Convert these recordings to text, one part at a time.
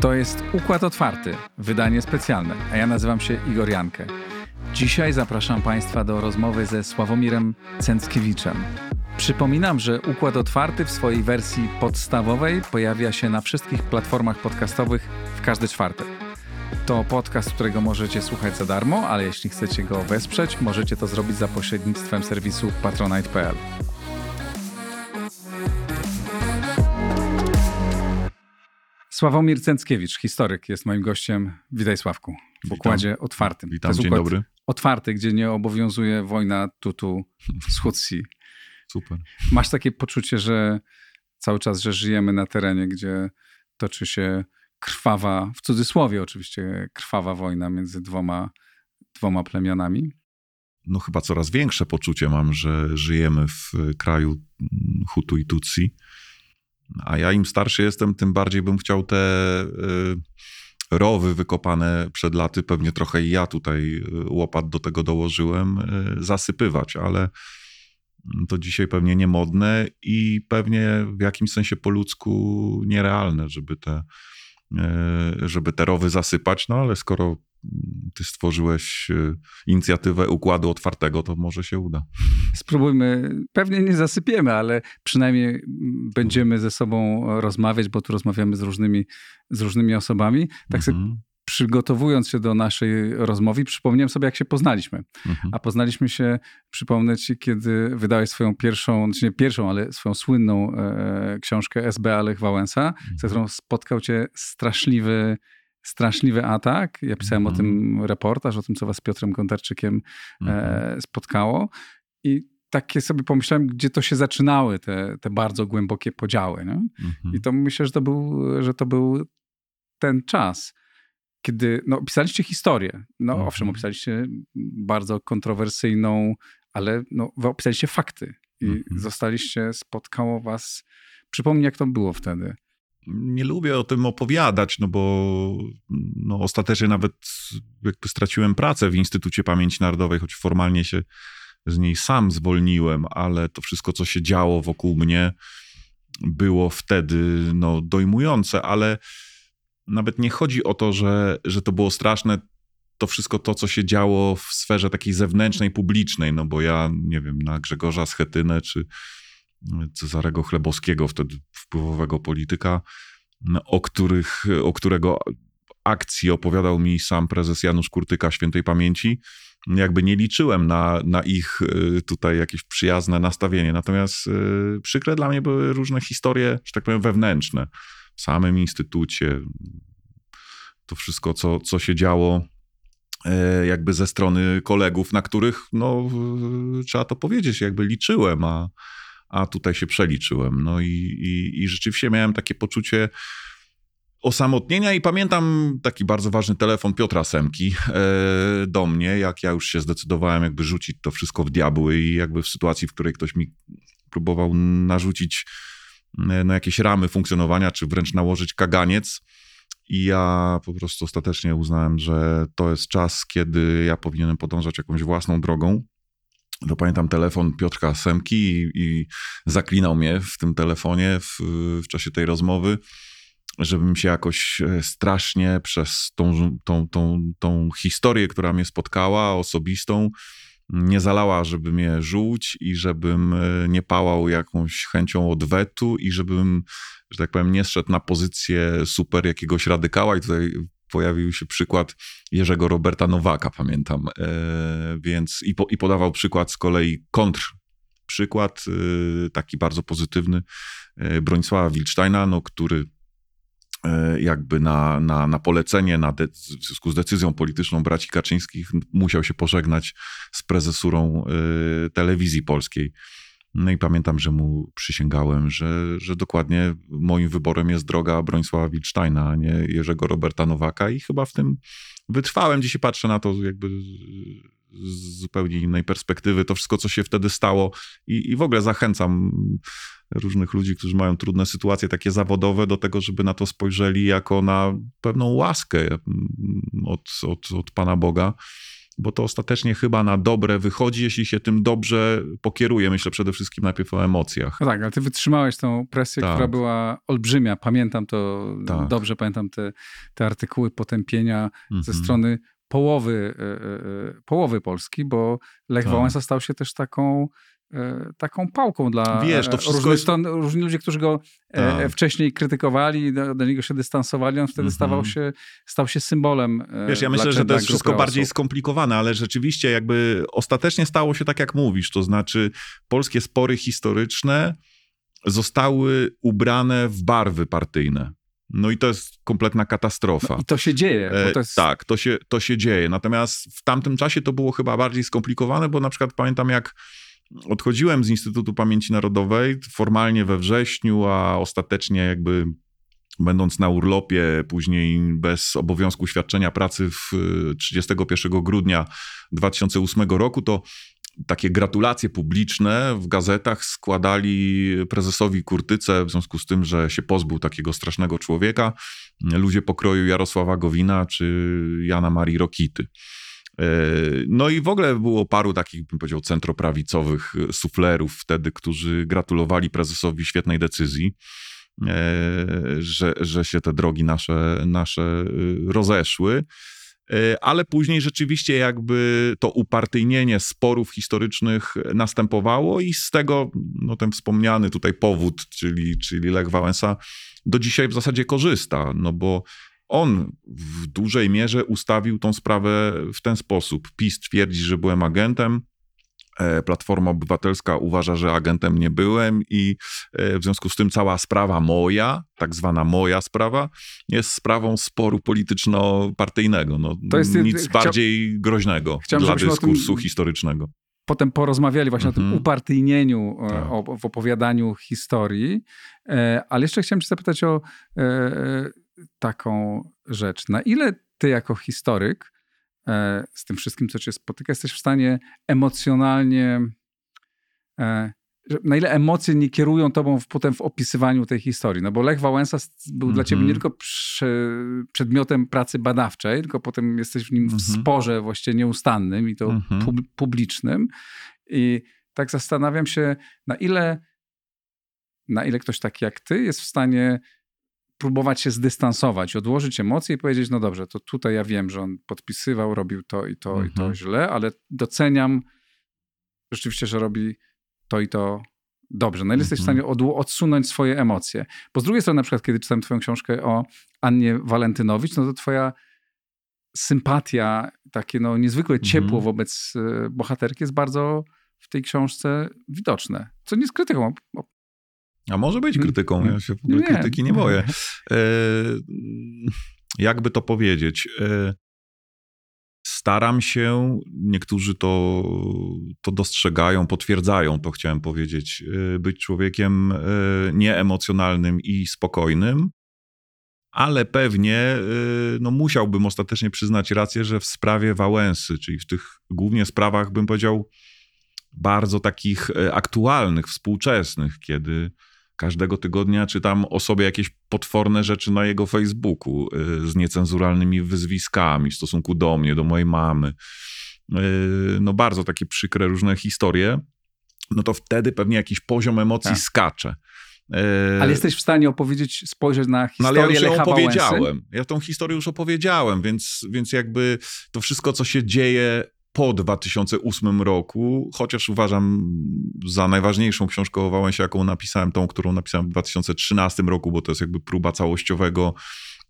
To jest Układ Otwarty, wydanie specjalne, a ja nazywam się Igor Jankę. Dzisiaj zapraszam Państwa do rozmowy ze Sławomirem Cęckiewiczem. Przypominam, że Układ Otwarty w swojej wersji podstawowej pojawia się na wszystkich platformach podcastowych w każdy czwartek. To podcast, którego możecie słuchać za darmo, ale jeśli chcecie go wesprzeć, możecie to zrobić za pośrednictwem serwisu patronite.pl. Sławomir Cęckiewicz, historyk, jest moim gościem. Witaj Sławku, w Witam. układzie otwartym. Witam, dzień dobry. Otwarty, gdzie nie obowiązuje wojna tutu z Hutsi. Super. Masz takie poczucie, że cały czas, że żyjemy na terenie, gdzie toczy się krwawa, w cudzysłowie oczywiście, krwawa wojna między dwoma, dwoma plemionami? No chyba coraz większe poczucie mam, że żyjemy w kraju Hutu i Tutsi. A ja im starszy jestem, tym bardziej bym chciał te y, rowy wykopane przed laty, pewnie trochę ja tutaj y, łopat do tego dołożyłem, y, zasypywać, ale to dzisiaj pewnie niemodne i pewnie w jakimś sensie po ludzku nierealne, żeby te, żeby te rowy zasypać, no ale skoro ty stworzyłeś y, inicjatywę układu otwartego, to może się uda. Spróbujmy, pewnie nie zasypiemy, ale przynajmniej będziemy ze sobą rozmawiać, bo tu rozmawiamy z różnymi, z różnymi osobami. Tak sobie Mhm, przygotowując się do naszej rozmowy, przypomniałem sobie, jak się poznaliśmy. mhm. A poznaliśmy się, przypomnę ci, kiedy wydałeś swoją pierwszą, znaczy nie pierwszą, ale swoją słynną e, książkę SB Lech Wałęsa, za którą spotkał cię straszliwy, straszliwy atak. Ja pisałem o Mhm. tym reportaż, o tym, co was z Piotrem Gontarczykiem Mhm. e, spotkało. I takie sobie pomyślałem, gdzie to się zaczynały, te, te bardzo głębokie podziały. Nie? Mhm. I to myślę, że to był, że to był ten czas, kiedy no, opisaliście historię. No Mhm. owszem, opisaliście bardzo kontrowersyjną, ale no, wy opisaliście fakty. I Mhm. zostaliście, spotkało was... Przypomnij, jak to było wtedy. Nie lubię o tym opowiadać, no bo no, ostatecznie nawet jakby straciłem pracę w Instytucie Pamięci Narodowej, choć formalnie się z niej sam zwolniłem, ale to wszystko, co się działo wokół mnie, było wtedy no, dojmujące, ale nawet nie chodzi o to, że, że to było straszne, to wszystko to, co się działo w sferze takiej zewnętrznej, publicznej, no bo ja, nie wiem, na Grzegorza Schetynę czy Cezarego Chlebowskiego, wtedy wpływowego polityka, o, których, o którego akcji opowiadał mi sam prezes Janusz Kurtyka świętej pamięci, jakby nie liczyłem na, na ich y, tutaj jakieś przyjazne nastawienie. Natomiast y, przykre dla mnie były różne historie, że tak powiem, wewnętrzne. W samym instytucie, to wszystko, co, co się działo e, jakby ze strony kolegów, na których, no, y, trzeba to powiedzieć, jakby liczyłem, a, a tutaj się przeliczyłem. No i, i, i rzeczywiście miałem takie poczucie osamotnienia i pamiętam taki bardzo ważny telefon Piotra Semki e, do mnie, jak ja już się zdecydowałem jakby rzucić to wszystko w diabły i jakby w sytuacji, w której ktoś mi próbował narzucić e, no, jakieś ramy funkcjonowania, czy wręcz nałożyć kaganiec. I ja po prostu ostatecznie uznałem, że to jest czas, kiedy ja powinienem podążać jakąś własną drogą. To pamiętam telefon Piotrka Semki i, i zaklinał mnie w tym telefonie w, w czasie tej rozmowy, żebym się jakoś e, strasznie przez tą, tą, tą, tą historię, która mnie spotkała, osobistą, nie zalała, żeby mnie żółć i żebym e, nie pałał jakąś chęcią odwetu i żebym, że tak powiem, nie zszedł na pozycję super jakiegoś radykała i tutaj pojawił się przykład Jerzego Roberta Nowaka, pamiętam, e, więc i, po, i podawał przykład z kolei kontr przykład, e, taki bardzo pozytywny, e, Bronisława Wilcztajna, no, który jakby na, na, na polecenie, na de- w związku z decyzją polityczną braci Kaczyńskich musiał się pożegnać z prezesurą telewizji polskiej. No i pamiętam, że mu przysięgałem, że, że dokładnie moim wyborem jest droga Bronisława Wilcztajna, a nie Jerzego Roberta Nowaka. I chyba w tym wytrwałem. Dzisiaj patrzę na to jakby z zupełnie innej perspektywy, to wszystko, co się wtedy stało. I, i w ogóle zachęcam różnych ludzi, którzy mają trudne sytuacje takie zawodowe, do tego, żeby na to spojrzeli jako na pewną łaskę mm, od, od, od Pana Boga bo to ostatecznie chyba na dobre wychodzi, jeśli się tym dobrze pokieruje. Myślę przede wszystkim najpierw o emocjach. No tak, ale ty wytrzymałeś tą presję, tak. która była olbrzymia. Pamiętam to tak. dobrze, pamiętam te, te artykuły potępienia mhm. ze strony połowy, e, e, połowy Polski, bo Lech tak. Wałęsa stał się też taką taką pałką dla Wiesz, to różnych jest... stron, różni ludzie, którzy go tak. wcześniej krytykowali, do, do, niego się dystansowali, on wtedy mm -hmm. stawał się, stał się symbolem. Wiesz, ja myślę, że to jest wszystko bardziej osób. skomplikowane, ale rzeczywiście jakby ostatecznie stało się tak, jak mówisz, to znaczy polskie spory historyczne zostały ubrane w barwy partyjne. No i to jest kompletna katastrofa. No I to się dzieje. To jest... Tak, to się, to się dzieje. Natomiast w tamtym czasie to było chyba bardziej skomplikowane, bo na przykład pamiętam jak odchodziłem z Instytutu Pamięci Narodowej formalnie we wrześniu, a ostatecznie jakby będąc na urlopie, później bez obowiązku świadczenia pracy w 31 grudnia 2008 roku, to takie gratulacje publiczne w gazetach składali prezesowi Kurtyce w związku z tym, że się pozbył takiego strasznego człowieka, ludzie pokroju Jarosława Gowina czy Jana Marii Rokity. E, no i w ogóle było paru takich, bym powiedział, centroprawicowych suflerów wtedy, którzy gratulowali prezesowi świetnej decyzji, e, że, że się te drogi nasze, nasze rozeszły. E, ale później rzeczywiście jakby to upartyjnienie sporów historycznych następowało i z tego no, ten wspomniany tutaj powód, czyli, czyli Lech Wałęsa, do dzisiaj w zasadzie korzysta, no bo on w dużej mierze ustawił tą sprawę w ten sposób. PiS twierdzi, że byłem agentem, E, Platforma Obywatelska uważa, że agentem nie byłem i e, w związku z tym cała sprawa moja, tak zwana moja sprawa, jest sprawą sporu polityczno-partyjnego. No, to jest nic chcia... bardziej groźnego Chciałem, dla dyskursu tym... historycznego potem porozmawiali właśnie o tym mhm. upartyjnieniu, e, tak. o, w opowiadaniu historii. Ale jeszcze chciałem cię zapytać o taką rzecz. Na ile ty jako historyk E, z tym wszystkim, co cię spotyka, jesteś w stanie emocjonalnie, e, na ile emocje nie kierują tobą w, potem w opisywaniu tej historii. No bo Lech Wałęsa był mm -hmm. dla ciebie nie mhm. tylko przy, przedmiotem pracy badawczej, tylko potem jesteś w nim mm -hmm. w mhm. sporze właściwie nieustannym i to mm -hmm. pub publicznym. I tak zastanawiam się, na ile, na ile ktoś taki jak ty jest w stanie próbować się zdystansować, odłożyć emocje i powiedzieć, no dobrze, to tutaj ja wiem, że on podpisywał, robił to i to mhm. i to mhm. źle, ale doceniam rzeczywiście, że robi to i to dobrze. No ile jesteś w stanie mhm. od, odsunąć swoje emocje. Bo z drugiej strony, na przykład, kiedy czytałem twoją książkę o Annie Walentynowicz, no to twoja sympatia, takie no niezwykłe ciepło mhm. wobec y, bohaterki jest bardzo w tej książce widoczne. Co nie z krytyką, a może być hmm. krytyką, ja się w ogóle nie. krytyki nie boję. E, jakby to powiedzieć? E, staram się, niektórzy to, to dostrzegają, potwierdzają, to chciałem powiedzieć, e, być człowiekiem e, nieemocjonalnym i spokojnym, ale pewnie e, no, musiałbym ostatecznie przyznać rację, że w sprawie Wałęsy, czyli w tych głównie sprawach, bym powiedział, bardzo takich aktualnych, współczesnych, kiedy Każdego tygodnia czytam o sobie jakieś potworne rzeczy na jego Facebooku y, z niecenzuralnymi wyzwiskami w stosunku do mnie, do mojej mamy. Y, no bardzo takie przykre różne historie. No to wtedy pewnie jakiś poziom emocji tak. skacze. Y, ale jesteś w stanie opowiedzieć, spojrzeć na historię no, ale ja już ją opowiedziałem. Ja tą historię już opowiedziałem, więc, więc jakby to wszystko, co się dzieje po 2008 roku, chociaż uważam za najważniejszą książkę o Wałęsie, jaką napisałem, tą, którą napisałem w 2013 roku, bo to jest jakby próba całościowego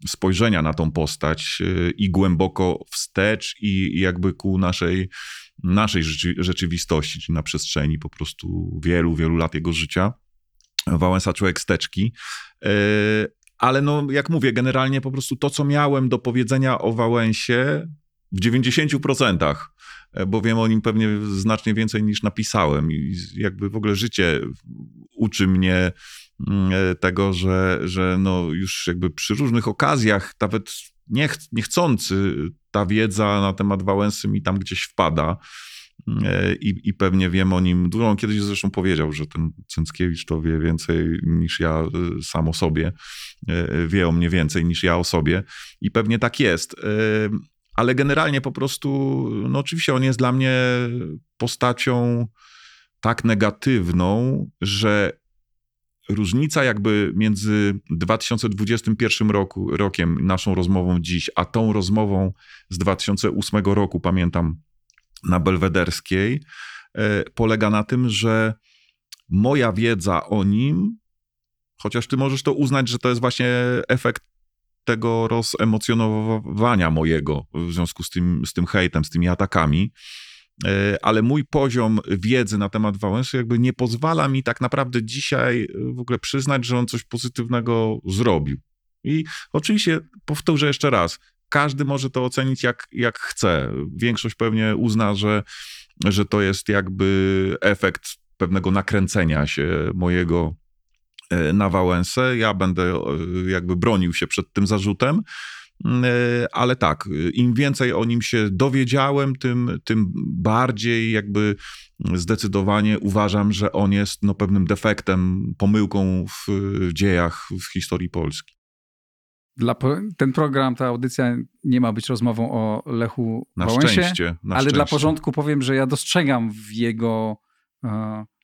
spojrzenia na tą postać y, i głęboko wstecz i jakby ku naszej, naszej rzeczywistości, czyli na przestrzeni po prostu wielu, wielu lat jego życia. Wałęsa człowiek steczki. Y, ale no, jak mówię, generalnie po prostu to, co miałem do powiedzenia o Wałęsie, w 90%, e, bo wiem o nim pewnie znacznie więcej niż napisałem. I jakby w ogóle życie uczy mnie mm, e, tego, że, że no już jakby przy różnych okazjach, nawet niech, niechcący, ta wiedza na temat Wałęsy mi tam gdzieś wpada. E, I, I pewnie wiem o nim dużo. On kiedyś zresztą powiedział, że ten Cęckiewicz to wie więcej niż ja sam o sobie. Wie o mnie więcej niż ja o sobie. I pewnie tak jest ale generalnie po prostu, no oczywiście on jest dla mnie postacią tak negatywną, że różnica jakby między 2021 roku, rokiem, naszą rozmową dziś, a tą rozmową z 2008 roku, pamiętam, na Belwederskiej, e, polega na tym, że moja wiedza o nim, chociaż ty możesz to uznać, że to jest właśnie efekt tego rozemocjonowania mojego w związku z tym, z tym hejtem, z tymi atakami, e, ale mój poziom wiedzy na temat Wałęsy jakby nie pozwala mi tak naprawdę dzisiaj w ogóle przyznać, że on coś pozytywnego zrobił. I oczywiście powtórzę jeszcze raz, każdy może to ocenić jak, jak chce. Większość pewnie uzna, że, że to jest jakby efekt pewnego nakręcenia się mojego e, na Wałęsę. Ja będę e, jakby bronił się przed tym zarzutem. E, ale tak, im więcej o nim się dowiedziałem, tym, tym bardziej jakby zdecydowanie uważam, że on jest no, pewnym defektem, pomyłką w dziejach, w historii Polski. Dla, ten program, ta audycja nie ma być rozmową o Lechu na Wałęsie, szczęście, na ale szczęście. dla porządku powiem, że ja dostrzegam w jego.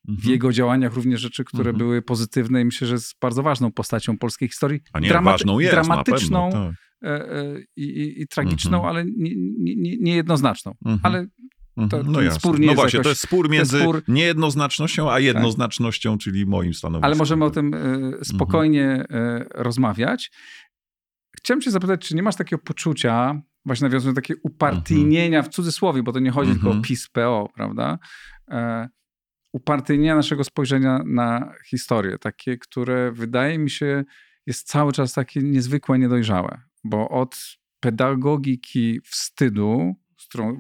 W jego działaniach również rzeczy, które mhm. były pozytywne i myślę, że jest bardzo ważną postacią polskiej historii. A nie, Dramaty ważną jest, dramatyczną pewno, tak. E, e, i, i, i, tragiczną, mhm. ale niejednoznaczną. Nie, nie mhm. ale to, no jasne. spór nie no jest właśnie, jakoś, to jest spór między spór... niejednoznacznością, a tak. jednoznacznością, tak. czyli moim stanowiskiem. Ale możemy o tym spokojnie mhm. rozmawiać. Chciałem cię zapytać, czy nie masz takiego poczucia, właśnie nawiązując do takiego upartyjnienia, w cudzysłowie, bo to nie chodzi tylko o PiS-PO, prawda? Upartyjnienia naszego spojrzenia na historię, takie, które wydaje mi się jest cały czas takie niezwykłe, niedojrzałe, bo od pedagogiki wstydu,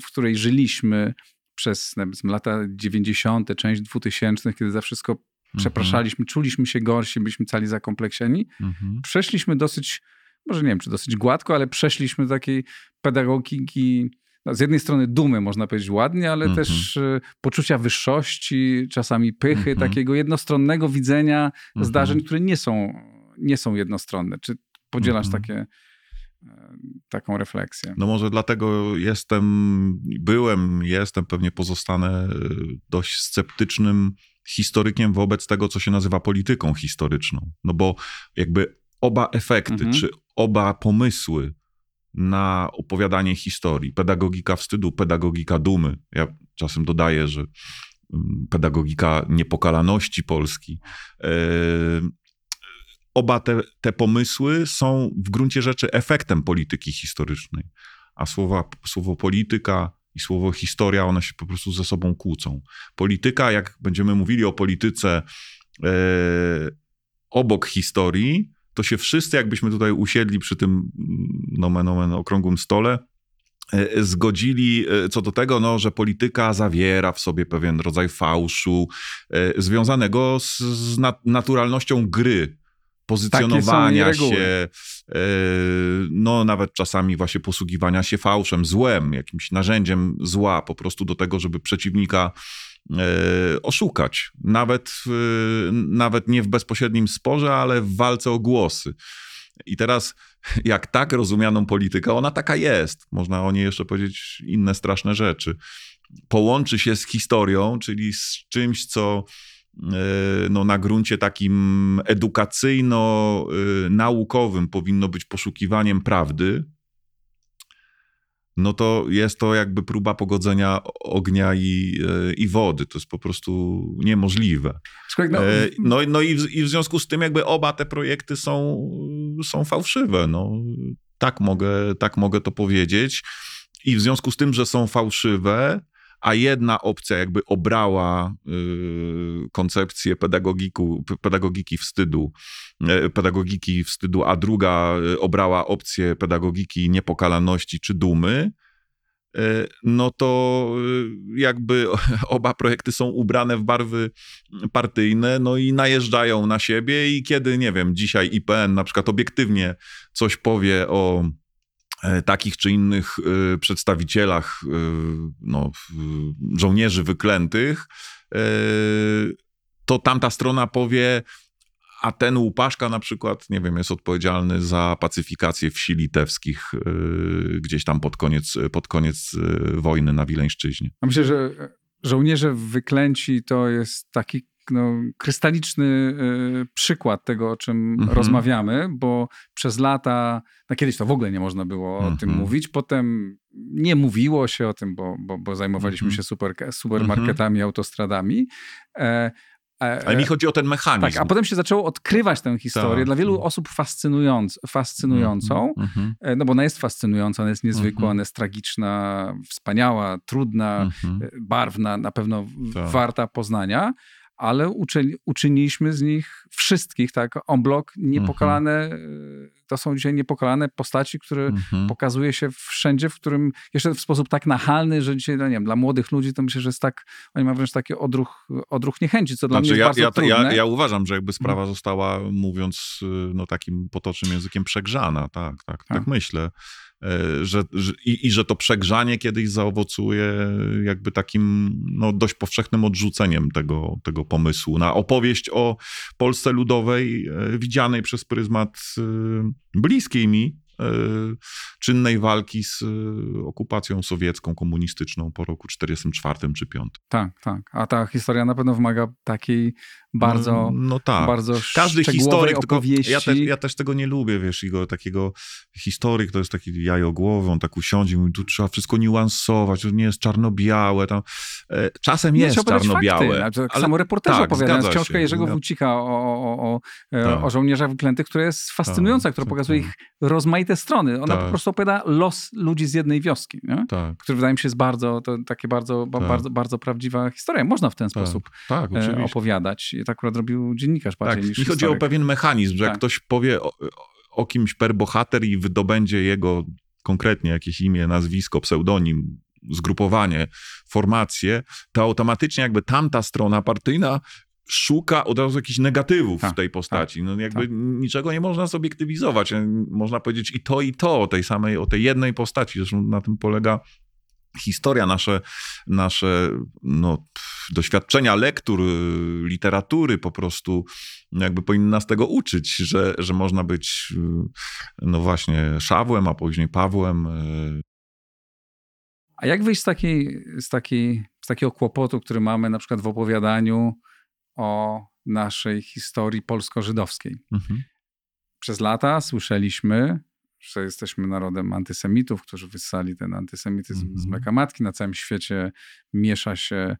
w której żyliśmy przez lata 90., część 2000, kiedy za wszystko mhm. przepraszaliśmy, czuliśmy się gorsi, byliśmy cali zakompleksieni, mhm. przeszliśmy dosyć może nie wiem, czy dosyć gładko, ale przeszliśmy do takiej pedagogiki, z jednej strony dumy, można powiedzieć ładnie, ale mm -hmm. też y, poczucia wyższości, czasami pychy, mm -hmm. takiego jednostronnego widzenia mm -hmm. zdarzeń, które nie są, nie są jednostronne. Czy podzielasz mhm. takie e, taką refleksję. No może dlatego jestem, byłem, jestem, pewnie pozostanę e, dość sceptycznym historykiem wobec tego, co się nazywa polityką historyczną. No bo jakby oba efekty, mhm. czy oba pomysły na opowiadanie historii. Pedagogika wstydu, pedagogika dumy. Ja czasem dodaję, że mm, pedagogika niepokalaności Polski. E, oba te, te pomysły są w gruncie rzeczy efektem polityki historycznej, a słowa, słowo polityka i słowo historia, one się po prostu ze sobą kłócą. Polityka, jak będziemy mówili o polityce e, obok historii, to się wszyscy, jakbyśmy tutaj usiedli przy tym mm, nomen omen okrągłym stole, e, zgodzili e, co do tego, no, że polityka zawiera w sobie pewien rodzaj fałszu e, związanego z, z naturalnością gry, pozycjonowania się, no nawet czasami właśnie posługiwania się fałszem, złem, jakimś narzędziem zła po prostu do tego, żeby przeciwnika E, oszukać. Nawet, nawet nie w bezpośrednim sporze, ale w walce o głosy. I teraz, jak tak rozumianą politykę, ona taka jest. Można o niej jeszcze powiedzieć inne straszne rzeczy. Połączy się z historią, czyli z czymś, co e, no, na gruncie takim edukacyjno-naukowym powinno być poszukiwaniem prawdy, no to jest to jakby próba pogodzenia ognia i, e, i wody. To jest po prostu niemożliwe. No, e, no, no i, w, i w związku z tym jakby oba te projekty są, są fałszywe. No, tak, mogę, tak mogę to powiedzieć. I w związku z tym, że są fałszywe, a jedna opcja jakby obrała y, koncepcję pedagogiku, pedagogiki wstydu, y, pedagogiki wstydu, a druga y, obrała opcję pedagogiki niepokalanności czy dumy, y, no to jakby oba projekty są ubrane w barwy partyjne, no i najeżdżają na siebie i kiedy, nie wiem, dzisiaj IPN na przykład obiektywnie coś powie o E, takich czy innych e, przedstawicielach e, no, żołnierzy wyklętych, to tamta strona powie, a ten Łupaszka na przykład, nie wiem, jest odpowiedzialny za pacyfikację wsi litewskich yy, gdzieś tam pod koniec, pod koniec wojny na Wileńszczyźnie. myślę, że żołnierze wyklęci to jest taki no, krystaliczny y, przykład tego, o czym mhm. rozmawiamy, bo przez lata, no kiedyś to w ogóle nie można było mhm. o tym mhm. mówić, potem nie mówiło się o tym, bo, bo, bo zajmowaliśmy mhm. się super, supermarketami, mhm. autostradami. E, e, ale mi chodzi o ten mechanizm. Tak, a potem się zaczęło odkrywać tę historię. Tak. Dla wielu osób fascynując, fascynującą, mm-hmm. no bo ona jest fascynująca, ona jest niezwykła, mm-hmm. ona jest tragiczna, wspaniała, trudna, mm-hmm. barwna, na pewno tak. warta poznania ale uczyni, uczyniliśmy z nich wszystkich, tak, on blok niepokalane, mhm. To są dzisiaj niepokalane postaci, które mhm. pokazuje się wszędzie, w którym jeszcze w sposób tak nachalny, że dzisiaj, no nie wiem, dla młodych ludzi to myślę, że jest tak, oni mają wręcz taki odruch, odruch niechęci, co dla znaczy, mnie jest ja, bardzo ja, trudne. Ja, ja uważam, że jakby sprawa mhm. została, mówiąc no takim potocznym językiem, przegrzana, tak, tak, tak, tak myślę. E, że, że i, i, że to przegrzanie kiedyś zaowocuje jakby takim no, dość powszechnym odrzuceniem tego, tego pomysłu na opowieść o Polsce Ludowej e, widzianej przez pryzmat e, bliskiej mi, E, czynnej walki z e, okupacją sowiecką, komunistyczną po roku 44 czy 5. Tak, tak. A ta historia na pewno wymaga takiej bardzo, no, no tak. bardzo Każdy historyk, opowieści. Ja też, ja też tego nie lubię, wiesz, Igor, takiego historyk to jest taki jajogłowy, on tak usiądzie, mówi, tu trzeba wszystko niuansować, to nie jest czarno-białe. Tam. E, czasem nie jest czarno-białe. Fakty. Tak ale, samo reportaże tak, opowiadają. książka Jerzego Wójcika o, o, o, tak. o żołnierzach wyklętych, która jest fascynująca, tak, która pokazuje tak. ich rozmaite te strony. Ona tak. po prostu opowiada los ludzi z jednej wioski, tak. który wydaje mi się jest bardzo, to takie bardzo, tak. bardzo, bardzo prawdziwa historia. Można w ten tak. sposób tak, e, opowiadać. I tak akurat robił dziennikarz tak. niż Mi chodzi o pewien mechanizm, że jak tak. ktoś powie o, o kimś per bohater i wydobędzie jego konkretnie jakieś imię, nazwisko, pseudonim, zgrupowanie, formację, to automatycznie jakby tamta strona partyjna szuka od razu jakichś negatywów tak, w tej postaci. Tak, no jakby tak. niczego nie można zobiektywizować. Można powiedzieć i to, i to o tej samej, o tej jednej postaci. Zresztą na tym polega historia, nasze, nasze no, doświadczenia lektur, literatury po prostu jakby powinny nas tego uczyć, że, że można być no właśnie Szawłem, a później Pawłem. A jak wyjść z, takiej, z, takiej, z takiego kłopotu, który mamy na przykład w opowiadaniu o naszej historii polsko-żydowskiej. Mhm. Przez lata słyszeliśmy, że jesteśmy narodem antysemitów, którzy wyssali ten antysemityzm mhm. z mleka matki. Na całym świecie miesza się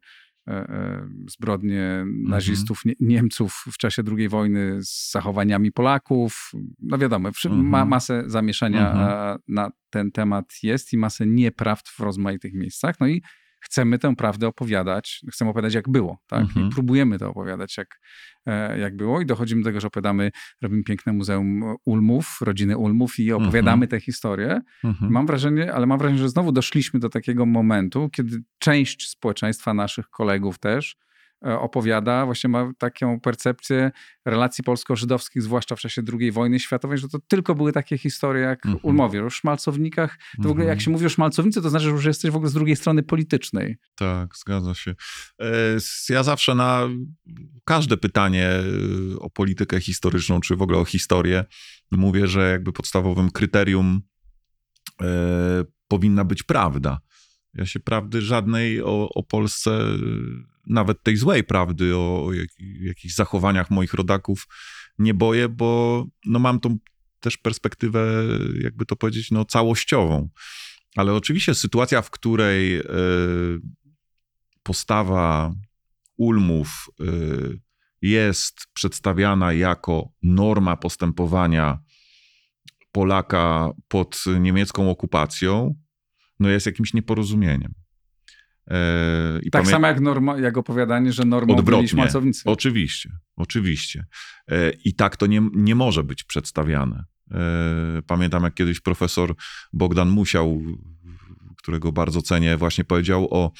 e, e, zbrodnie mhm. nazistów, Niemców w czasie II wojny z zachowaniami Polaków. No wiadomo, mhm. ma, masę zamieszania mhm. na ten temat jest i masę nieprawd w rozmaitych miejscach. No i chcemy tę prawdę opowiadać, chcemy opowiadać jak było, tak? Mhm. I próbujemy to opowiadać jak, e, jak było i dochodzimy do tego, że opowiadamy, robimy piękne muzeum Ulmów, rodziny Ulmów i opowiadamy mhm. tę historię. Mhm. Mam wrażenie, ale mam wrażenie, że znowu doszliśmy do takiego momentu, kiedy część społeczeństwa naszych kolegów też opowiada, właśnie ma taką percepcję relacji polsko-żydowskich, zwłaszcza w czasie II wojny światowej, że to tylko były takie historie jak mm -hmm. Ulmowie. O szmalcownikach, to w ogóle jak mhm. się mówi o szmalcownicy, to znaczy, że jesteś w ogóle z drugiej strony politycznej. Tak, zgadza się. E, ja zawsze na każde pytanie e, o politykę historyczną, czy w ogóle o historię, mówię, że jakby podstawowym kryterium powinna być prawda. Ja się prawdy żadnej o, o Polsce nawet tej złej prawdy o, o jak, jakichś zachowaniach moich rodaków nie boję, bo no mam tą też perspektywę, jakby to powiedzieć, no całościową. Ale oczywiście sytuacja, w której y, postawa Ulmów y, jest przedstawiana jako norma postępowania Polaka pod niemiecką okupacją, no jest jakimś nieporozumieniem. E, I tak pamię... samo jak, norma, jak opowiadanie, że normą Odwrotnie. byli szmalcownicy. Oczywiście, oczywiście. E, I tak to nie, nie może być przedstawiane. E, pamiętam, jak kiedyś profesor Bogdan Musiał, którego bardzo cenię, właśnie powiedział o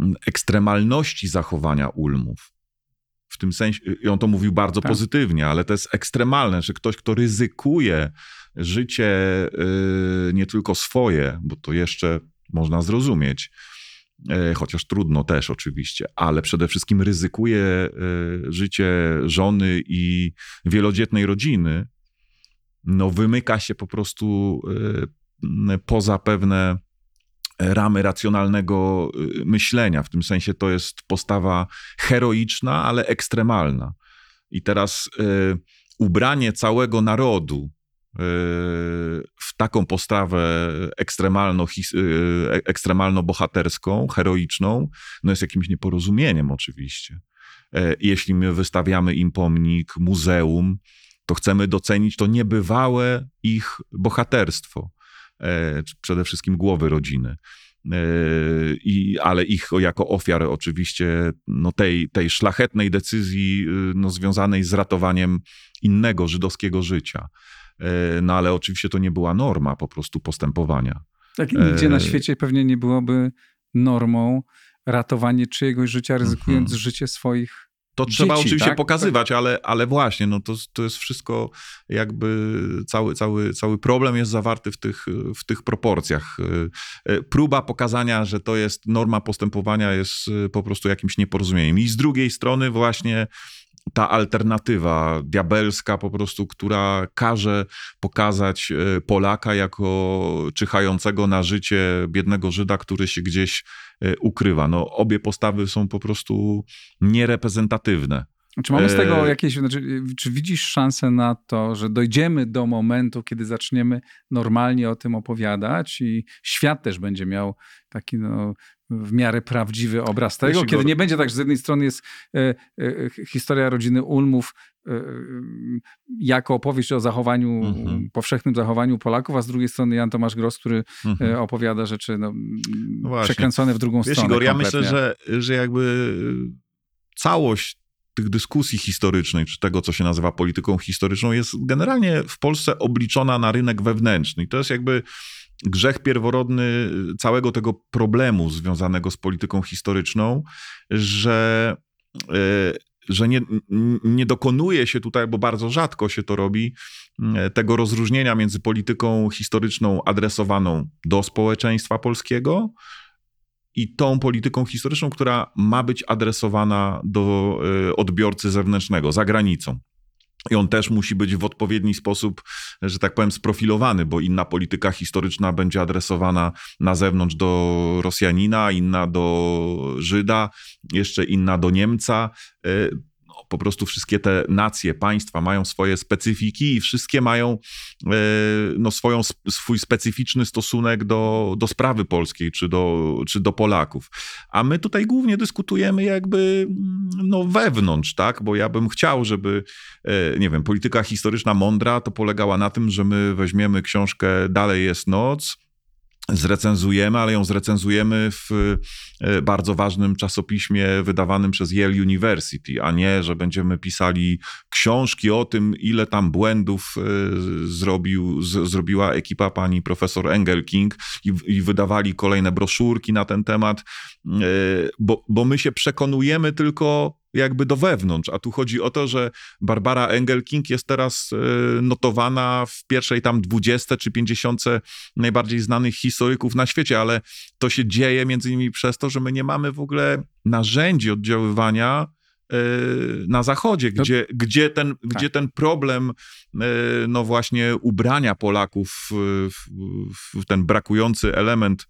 mm, ekstremalności zachowania ulmów. W tym sensie, i on to mówił bardzo tak. pozytywnie, ale to jest ekstremalne, że ktoś, kto ryzykuje życie nie tylko swoje, bo to jeszcze można zrozumieć, chociaż trudno też oczywiście, ale przede wszystkim ryzykuje e, życie żony i wielodzietnej rodziny, no wymyka się po prostu poza pewne ramy racjonalnego myślenia. W tym sensie to jest postawa heroiczna, ale ekstremalna. I teraz ubranie całego narodu w taką postawę ekstremalno, e, ekstremalno-bohaterską, heroiczną, no jest jakimś nieporozumieniem oczywiście. E, jeśli my wystawiamy im pomnik, muzeum, to chcemy docenić to niebywałe ich bohaterstwo, e, przede wszystkim głowy rodziny. I, ale ich jako ofiar oczywiście no tej, tej szlachetnej decyzji no, związanej z ratowaniem innego żydowskiego życia. E, no ale oczywiście to nie była norma po prostu postępowania. Tak, nigdzie na e, świecie pewnie nie byłoby normą ratowanie czyjegoś życia, ryzykując mhm. życie swoich to Dzieci, trzeba oczywiście tak? pokazywać, ale, ale właśnie, no to, to jest wszystko jakby cały, cały, cały problem jest zawarty w tych, w tych proporcjach. E, próba pokazania, że to jest norma postępowania jest po prostu jakimś nieporozumieniem. I z drugiej strony właśnie ta alternatywa diabelska po prostu, która każe pokazać e, Polaka jako czyhającego na życie biednego Żyda, który się gdzieś e, ukrywa. No, obie postawy są po prostu niereprezentatywne. Czy mamy z tego e, jakieś, znaczy, czy widzisz szansę na to, że dojdziemy do momentu, kiedy zaczniemy normalnie o tym opowiadać i świat też będzie miał taki no, w miarę prawdziwy obraz tego, kiedy nie będzie tak, że z jednej strony jest e, e, historia rodziny Ulmów e, jako opowieść o zachowaniu, mhm. powszechnym zachowaniu Polaków, a z drugiej strony Jan Tomasz Gross, który mhm. opowiada rzeczy no, no przekręcone w drugą Wiesz, stronę. Igor, ja myślę, że, że jakby całość tych dyskusji historycznych, czy tego, co się nazywa polityką historyczną, jest generalnie w Polsce obliczona na rynek wewnętrzny. I to jest jakby grzech pierworodny całego tego problemu związanego z polityką historyczną, że, e, że nie, nie dokonuje się tutaj, bo bardzo rzadko się to robi, e, tego rozróżnienia między polityką historyczną adresowaną do społeczeństwa polskiego, i tą polityką historyczną, która ma być adresowana do e, odbiorcy zewnętrznego, za granicą. I on też musi być w odpowiedni sposób, że tak powiem, sprofilowany, bo inna polityka historyczna będzie adresowana na zewnątrz do Rosjanina, inna do Żyda, jeszcze inna do Niemca. Po prostu wszystkie te nacje, państwa mają swoje specyfiki i wszystkie mają e, no, swoją, swój specyficzny stosunek do, do sprawy polskiej czy do, czy do Polaków. A my tutaj głównie dyskutujemy jakby mm, no, wewnątrz, tak? Bo ja bym chciał, żeby, e, nie wiem, polityka historyczna mądra to polegała na tym, że my weźmiemy książkę Dalej jest noc, zrecenzujemy, ale ją zrecenzujemy w e, bardzo ważnym czasopiśmie wydawanym przez Yale University, a nie, że będziemy pisali książki o tym, ile tam błędów e, zrobił, z, zrobiła ekipa pani profesor Engelking i, i wydawali kolejne broszurki na ten temat, e, bo, bo my się przekonujemy tylko jakby do wewnątrz, a tu chodzi o to, że Barbara Engelking jest teraz e, notowana w pierwszej tam 20 czy 50 najbardziej znanych historyków na świecie, ale to się dzieje między innymi przez to, że my nie mamy w ogóle narzędzi oddziaływania e, na zachodzie, gdzie, gdzie, ten, tak. gdzie ten problem, e, no właśnie, ubrania Polaków w, w ten brakujący element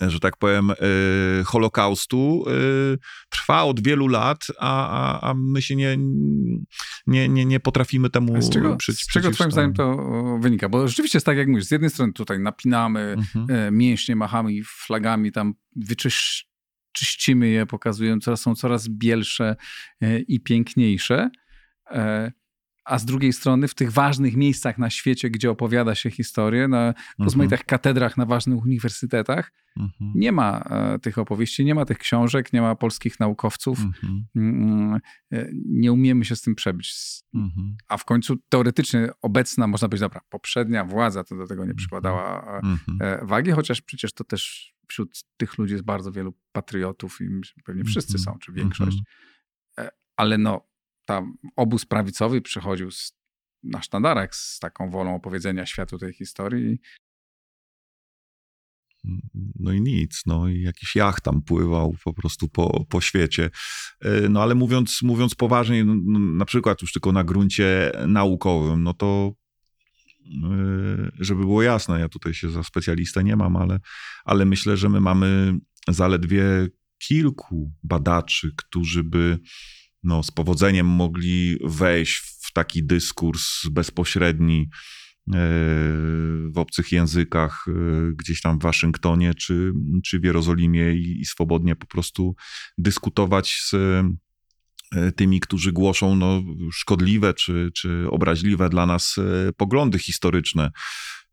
że tak powiem, y, Holokaustu y, trwa od wielu lat, a, a, a my się nie, nie, nie, nie potrafimy temu z czego, przy, z czego twoim zdaniem to wynika? Bo rzeczywiście jest tak, jak mówisz, z jednej strony tutaj napinamy mhm. E, mięśnie, machamy flagami, tam wyczyścimy je, pokazując, coraz są coraz bielsze e, i piękniejsze. A z drugiej strony w tych ważnych miejscach na świecie, gdzie opowiada się historię, na mhm. rozmaitych katedrach, na ważnych uniwersytetach, mhm. nie ma e, tych opowieści, nie ma tych książek, nie ma polskich naukowców. Mhm. Mm, e, nie umiemy się z tym przebić. Mhm. A w końcu teoretycznie obecna, można powiedzieć, dobra, poprzednia władza to do tego nie mhm. przykładała e, mhm. wagi, chociaż przecież to też wśród tych ludzi jest bardzo wielu patriotów i pewnie wszyscy są, czy większość. Ale no, tam obóz prawicowy przychodził z, na sztandarach z taką wolą opowiedzenia światu tej historii. no i nic, no i jakiś jacht tam pływał po prostu po, po świecie. E, no ale mówiąc, mówiąc poważnie, no, no, na przykład już tylko na gruncie naukowym, no to e, żeby było jasne, ja tutaj się za specjalistę nie mam, ale, ale myślę, że my mamy zaledwie kilku badaczy, którzy by no, z powodzeniem mogli wejść w taki dyskurs bezpośredni E, w obcych językach e, gdzieś tam w Waszyngtonie czy, czy w Jerozolimie i, i swobodnie po prostu dyskutować z e, tymi, którzy głoszą no, szkodliwe czy, czy obraźliwe dla nas poglądy historyczne.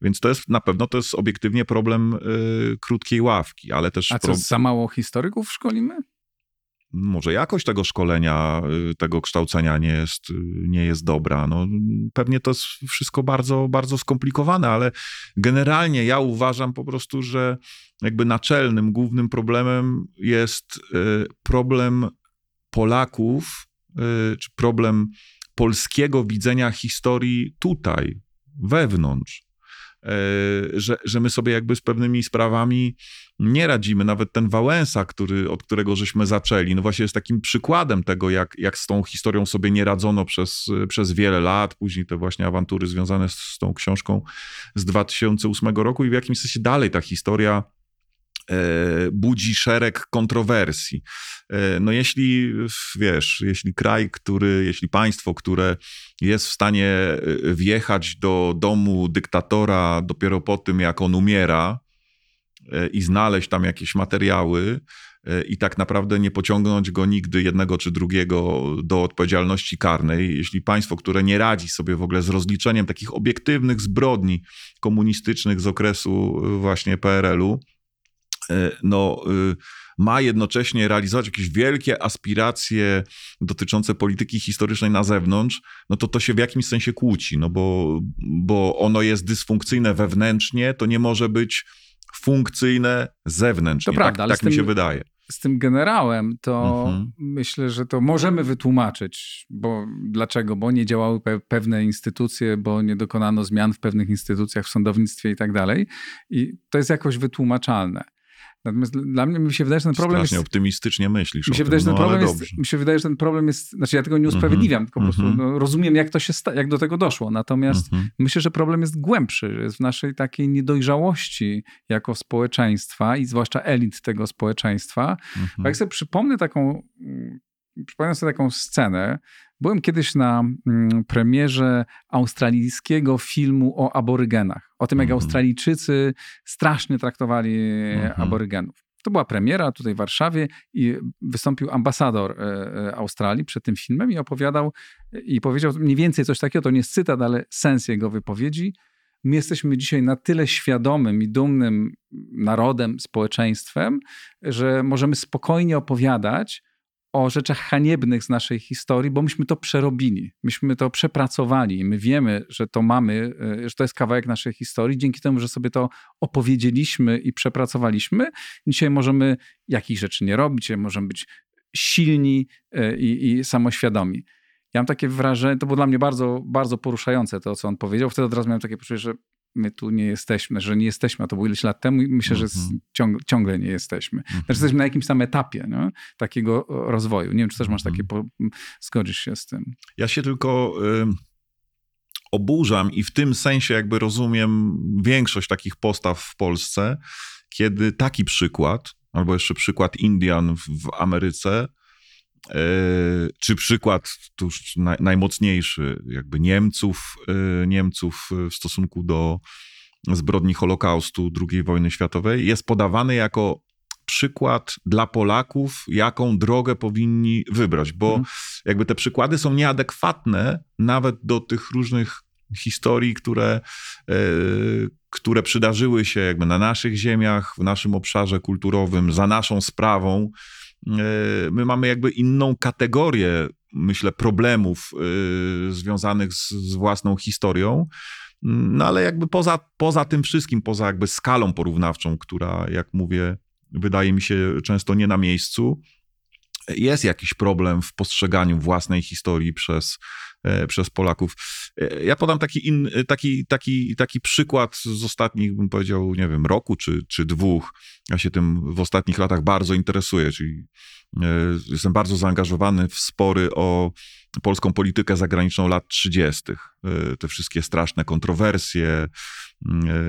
Więc to jest na pewno to jest obiektywnie problem y, krótkiej ławki, ale też. A co, za mało historyków szkolimy? Może jakość tego szkolenia, y, tego kształcenia nie jest, y, nie jest dobra. No, pewnie to jest wszystko bardzo, bardzo skomplikowane, ale generalnie ja uważam po prostu, że jakby naczelnym, głównym problemem jest y, problem Polaków, czy problem polskiego widzenia historii tutaj, wewnątrz. Że, że my sobie jakby z pewnymi sprawami nie radzimy. Nawet ten Wałęsa, który, od którego żeśmy zaczęli, no właśnie jest takim przykładem tego, jak, jak z tą historią sobie nie radzono przez, przez wiele lat. Później te właśnie awantury związane z, tą książką z 2008 roku i w jakimś sensie dalej ta historia e, budzi szereg kontrowersji. E, no jeśli, wiesz, jeśli kraj, który, jeśli państwo, które jest w stanie e, wjechać do domu dyktatora dopiero po tym, jak on umiera, E, i znaleźć tam jakieś materiały e, i tak naprawdę nie pociągnąć go nigdy jednego czy drugiego do odpowiedzialności karnej. Jeśli państwo, które nie radzi sobie w ogóle z rozliczeniem takich obiektywnych zbrodni komunistycznych z okresu e, właśnie PRL-u, no, ma jednocześnie realizować jakieś wielkie aspiracje dotyczące polityki historycznej na zewnątrz, no to to się w jakimś sensie kłóci, no bo, bo ono jest dysfunkcyjne wewnętrznie, to nie może być funkcyjne zewnętrznie. To prawda, tak, tak mi się wydaje. Z tym generałem to mhm. myślę, że to możemy wytłumaczyć, bo dlaczego? Bo nie działały pe pewne instytucje, bo nie dokonano zmian w pewnych instytucjach, w sądownictwie i tak dalej. I to jest jakoś wytłumaczalne. Natomiast dla mnie mi się wydaje, że ten problem Strasznie jest... optymistycznie myślisz mi się, wydaje, że ten no, problem jest, mi się wydaje, że ten problem jest... Znaczy ja tego nie mhm. usprawiedliwiam, mm -hmm. tylko po prostu mm -hmm. no, rozumiem, jak, to się sta... jak do tego doszło. Natomiast mm -hmm. myślę, że problem jest głębszy, jest w naszej takiej niedojrzałości jako społeczeństwa i zwłaszcza elit tego społeczeństwa. Bo mhm. jak sobie przypomnę taką... Przypomnę sobie taką scenę, Byłem kiedyś na mm, premierze australijskiego filmu o aborygenach. O tym, jak -hmm. Australijczycy strasznie traktowali mm -hmm. aborygenów. To była premiera tutaj w Warszawie i wystąpił ambasador e, e, Australii przed tym filmem i opowiadał i powiedział mniej więcej coś takiego, to nie jest cytat, ale sens jego wypowiedzi. My jesteśmy dzisiaj na tyle świadomym i dumnym narodem, społeczeństwem, że możemy spokojnie opowiadać o rzeczach haniebnych z naszej historii, bo myśmy to przerobili, myśmy to przepracowali, my wiemy, że to mamy, e, że to jest kawałek naszej historii. Dzięki temu, że sobie to opowiedzieliśmy i przepracowaliśmy, dzisiaj możemy jakichś rzeczy nie robić, możemy być silni e, i, i samoświadomi. Ja mam takie wrażenie, to było dla mnie bardzo, bardzo poruszające to, co on powiedział. Wtedy od razu miałem takie poczucie, że my tu nie jesteśmy, że nie jesteśmy, a to było ileś lat temu i myślę, że mhm. ciągle, ciągle nie jesteśmy. Znaczy jesteśmy na jakimś tam etapie nie? takiego rozwoju. Nie wiem, czy też masz takie, mhm. po, zgodzisz się z tym? Ja się tylko y, oburzam i w tym sensie jakby rozumiem większość takich postaw w Polsce, kiedy taki przykład, albo jeszcze przykład Indian w, w Ameryce, czy przykład tuż najmocniejszy, jakby Niemców, e, Niemców w stosunku do zbrodni Holokaustu II wojny światowej, jest podawany jako przykład dla Polaków, jaką drogę powinni wybrać, bo mhm. jakby te przykłady są nieadekwatne nawet do tych różnych historii, które, które przydarzyły się jakby na naszych ziemiach, w naszym obszarze kulturowym, za naszą sprawą. E, my mamy jakby inną kategorię, myślę, problemów e, związanych z, z własną historią. No ale jakby poza, poza tym wszystkim, poza jakby skalą porównawczą, która, jak mówię, wydaje mi się często nie na miejscu, jest jakiś problem w postrzeganiu własnej historii przez, przez Polaków. E, ja podam taki, in, taki, taki, taki przykład z ostatnich, bym powiedział, nie wiem, roku czy, czy dwóch. Ja się tym w ostatnich latach bardzo interesuję, czyli e, jestem bardzo zaangażowany w spory o polską politykę zagraniczną lat 30. Te wszystkie straszne kontrowersje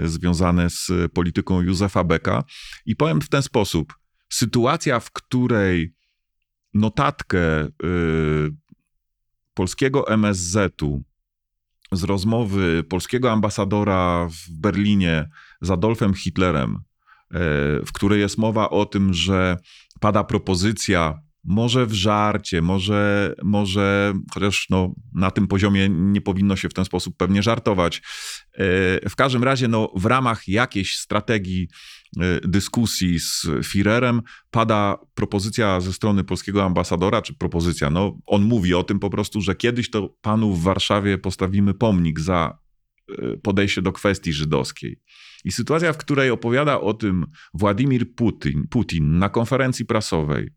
związane z polityką Józefa Beka. I powiem w ten sposób. Sytuacja, w której notatkę y, polskiego MSZ-u z rozmowy polskiego ambasadora w Berlinie z Adolfem Hitlerem, y, w której jest mowa o tym, że pada propozycja, może w żarcie, może, może chociaż no, na tym poziomie nie powinno się w ten sposób pewnie żartować. Y, w każdym razie, no, w ramach jakiejś strategii E, dyskusji z Firerem pada propozycja ze strony polskiego ambasadora, czy propozycja, no on mówi o tym po prostu, że kiedyś to panu w Warszawie postawimy pomnik za e, podejście do kwestii żydowskiej. I sytuacja, w której opowiada o tym Władimir Putin, Putin na konferencji prasowej, e,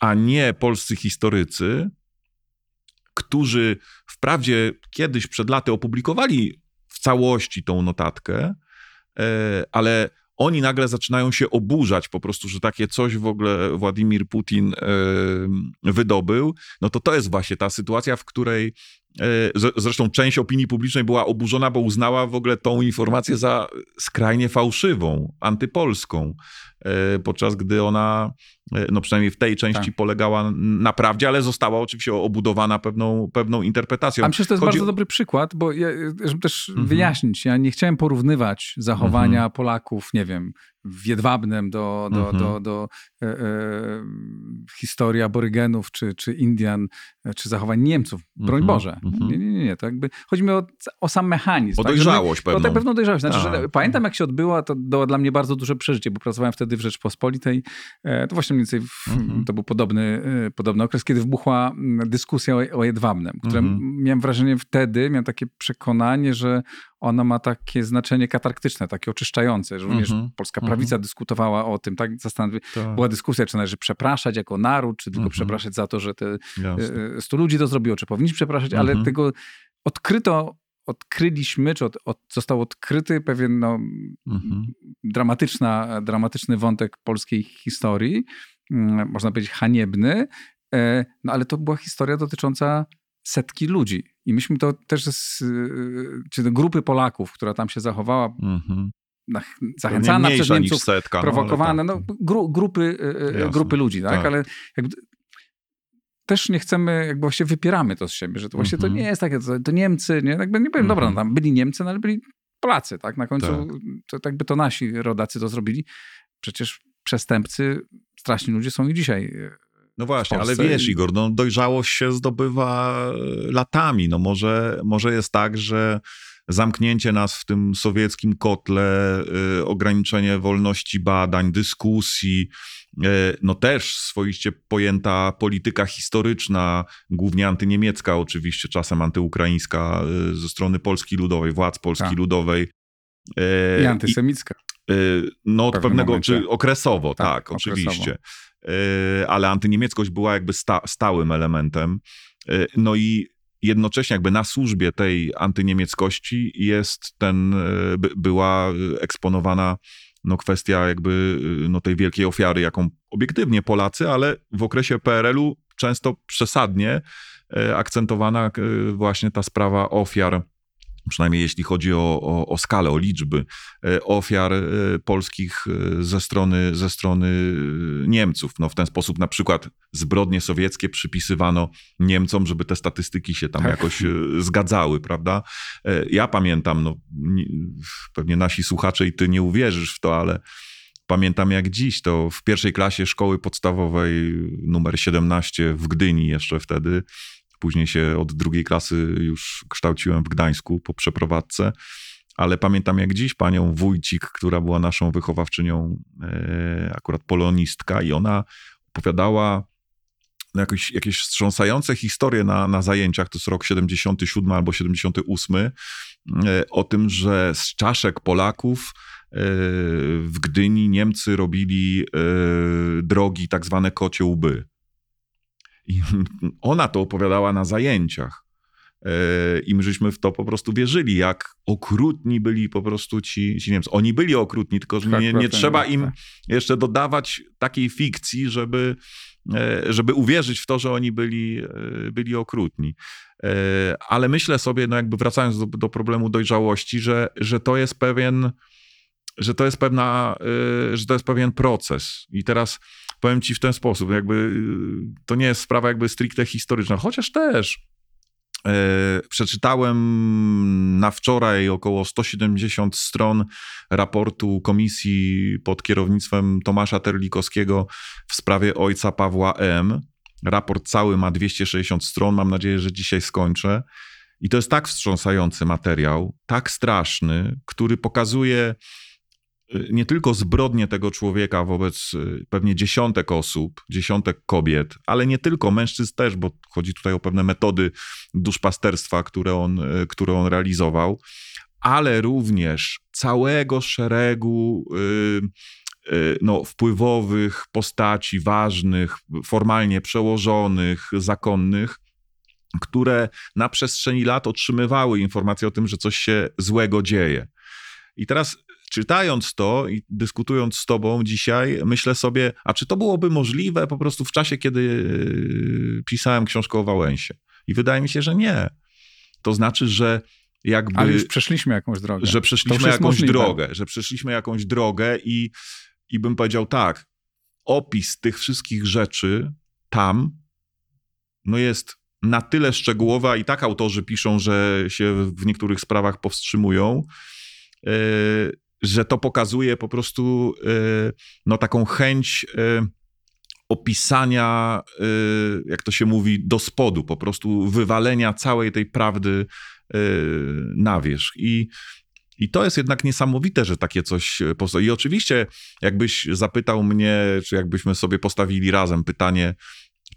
a nie polscy historycy, którzy wprawdzie kiedyś przed laty opublikowali w całości tą notatkę, E, ale oni nagle zaczynają się oburzać po prostu, że takie coś w ogóle Władimir Putin e, wydobył, no to to jest właśnie ta sytuacja, w której e, zresztą część opinii publicznej była oburzona, bo uznała w ogóle tą informację za skrajnie fałszywą, antypolską, podczas gdy ona E, no przynajmniej w tej części tak. polegała na prawdzie, ale została oczywiście obudowana pewną, pewną interpretacją. A myślę, że to jest Chodzi... bardzo dobry przykład, bo ja, żeby też mhm. wyjaśnić, ja nie chciałem porównywać zachowania mhm. Polaków, nie wiem, w Jedwabnem do, do, mhm. do, do e, e, historii aborygenów, czy, czy Indian, e, czy zachowań Niemców. Broń mhm. Boże. Mhm. Nie, nie, nie. To jakby, chodzi mi o, o sam mechanizm. O tak? dojrzałość tak, pewną. O pewną dojrzałość. Znaczy, że tak. pamiętam jak się odbyła, to było dla mnie bardzo duże przeżycie, bo pracowałem wtedy w Rzeczpospolitej. To właśnie mniej więcej w, mhm. to był podobny, podobny okres, kiedy wybuchła dyskusja o, o Jedwabnem, które mhm. miałem wrażenie wtedy, miałem takie przekonanie, że ona ma takie znaczenie katarktyczne, takie oczyszczające, że również mm -hmm. polska prawica mm -hmm. dyskutowała o tym, tak? Zastanawi... Tak. Była dyskusja, czy należy przepraszać jako naród, czy tylko mm -hmm. przepraszać za to, że te Jasne. 100 ludzi to zrobiło, czy powinniśmy przepraszać, ale mhm. tego odkryto, odkryliśmy, czy od, od, został odkryty pewien no, mhm. dramatyczna, dramatyczny wątek polskiej historii, mm, można powiedzieć haniebny, e, no ale to była historia dotycząca setki ludzi. I myśmy to też z czy grupy Polaków, która tam się zachowała, mm-hmm. zachęcana przez Niemców, setka, no, prowokowana, no, tak. gru, grupy, e, e, grupy ludzi, tak? tak. Ale jakby, też nie chcemy, jakby właśnie wypieramy to z siebie, że to właśnie mm-hmm. to mhm. nie jest takie, to, to Niemcy, nie? Jakby nie powiem, mm-hmm. dobra, no, tam byli Niemcy, no, ale byli Polacy, tak? Na końcu tak. to jakby to nasi rodacy to zrobili. Przecież przestępcy, straszni ludzie są i dzisiaj e, no właśnie, ale wiesz, Igor, no dojrzałość się zdobywa latami. No może, może jest tak, że zamknięcie nas w tym sowieckim kotle, y, ograniczenie wolności badań, dyskusji, y, no też swoiście pojęta polityka historyczna, głównie antyniemiecka oczywiście, czasem antyukraińska y, ze strony Polski Ludowej, władz Polski tak. Ludowej. I antysemicka. no od pewnego, momencie. czy okresowo, tak, tak okresowo. oczywiście. E, ale antyniemieckość była jakby sta, stałym elementem. E, no i jednocześnie jakby na służbie tej antyniemieckości jest ten, e, była eksponowana no kwestia jakby no tej wielkiej ofiary, jaką obiektywnie Polacy, ale w okresie PRL-u często przesadnie akcentowana właśnie ta sprawa ofiar przynajmniej jeśli chodzi o, o, o, skalę, o liczby e, ofiar e, polskich e, ze strony, ze strony Niemców. No w ten sposób na przykład zbrodnie sowieckie przypisywano Niemcom, żeby te statystyki się tam tak. jakoś zgadzały, prawda? Ja pamiętam, no pewnie nasi słuchacze i ty nie uwierzysz w to, ale pamiętam jak dziś, to w pierwszej klasie szkoły podstawowej numer 17 w Gdyni jeszcze wtedy Później się od drugiej klasy już kształciłem w Gdańsku po przeprowadzce, ale pamiętam jak dziś panią Wójcik, która była naszą wychowawczynią, e, akurat polonistka, i ona opowiadała jakieś, jakieś wstrząsające historie na, na zajęciach, to jest rok 77 albo 78, e, o tym, że z czaszek Polaków w Gdyni Niemcy robili drogi tak zwane kocie łby. I ona to opowiadała na zajęciach. I my żeśmy w to po prostu wierzyli, jak okrutni byli po prostu ci, ci Niemcy. Oni byli okrutni, tylko że nie, nie trzeba im tak. jeszcze dodawać takiej fikcji, żeby, e, żeby uwierzyć w to, że oni byli, e, byli okrutni. E, ale myślę sobie, no jakby wracając do, do problemu dojrzałości, że, że to jest pewien, że to jest pewna, że to jest pewien proces. I teraz powiem ci w ten sposób, jakby to nie jest sprawa jakby stricte historyczna, chociaż też E, przeczytałem na wczoraj około 170 stron raportu komisji pod kierownictwem Tomasza Terlikowskiego w sprawie ojca Pawła M. Raport cały ma 260 stron. Mam nadzieję, że dzisiaj skończę. I to jest tak wstrząsający materiał, tak straszny, który pokazuje Y, nie tylko zbrodnie tego człowieka wobec y, pewnie dziesiątek osób, dziesiątek kobiet, ale nie tylko mężczyzn też, bo chodzi tutaj o pewne metody duszpasterstwa, które on, y, które on realizował, ale również całego szeregu no, wpływowych postaci, ważnych, formalnie przełożonych, zakonnych, które na przestrzeni lat otrzymywały informacje o tym, że coś się złego dzieje. I teraz czytając to i dyskutując z tobą dzisiaj, myślę sobie, a czy to byłoby możliwe po prostu w czasie, kiedy yy, pisałem książkę o Wałęsie? I wydaje mi się, że nie. To znaczy, że jakby... Ale już przeszliśmy jakąś drogę. Że przeszliśmy jakąś możliwe. drogę, że przeszliśmy jakąś drogę i, i bym powiedział tak, opis tych wszystkich rzeczy tam no jest na tyle szczegółowa i tak autorzy piszą, że się w niektórych sprawach powstrzymują, yy, że to pokazuje po prostu y, no, taką chęć y, opisania, y, jak to się mówi, do spodu, po prostu wywalenia całej tej prawdy na wierzch. I, i to jest jednak niesamowite, że takie coś powstaje. I oczywiście, jakbyś zapytał mnie, czy jakbyśmy sobie postawili razem pytanie,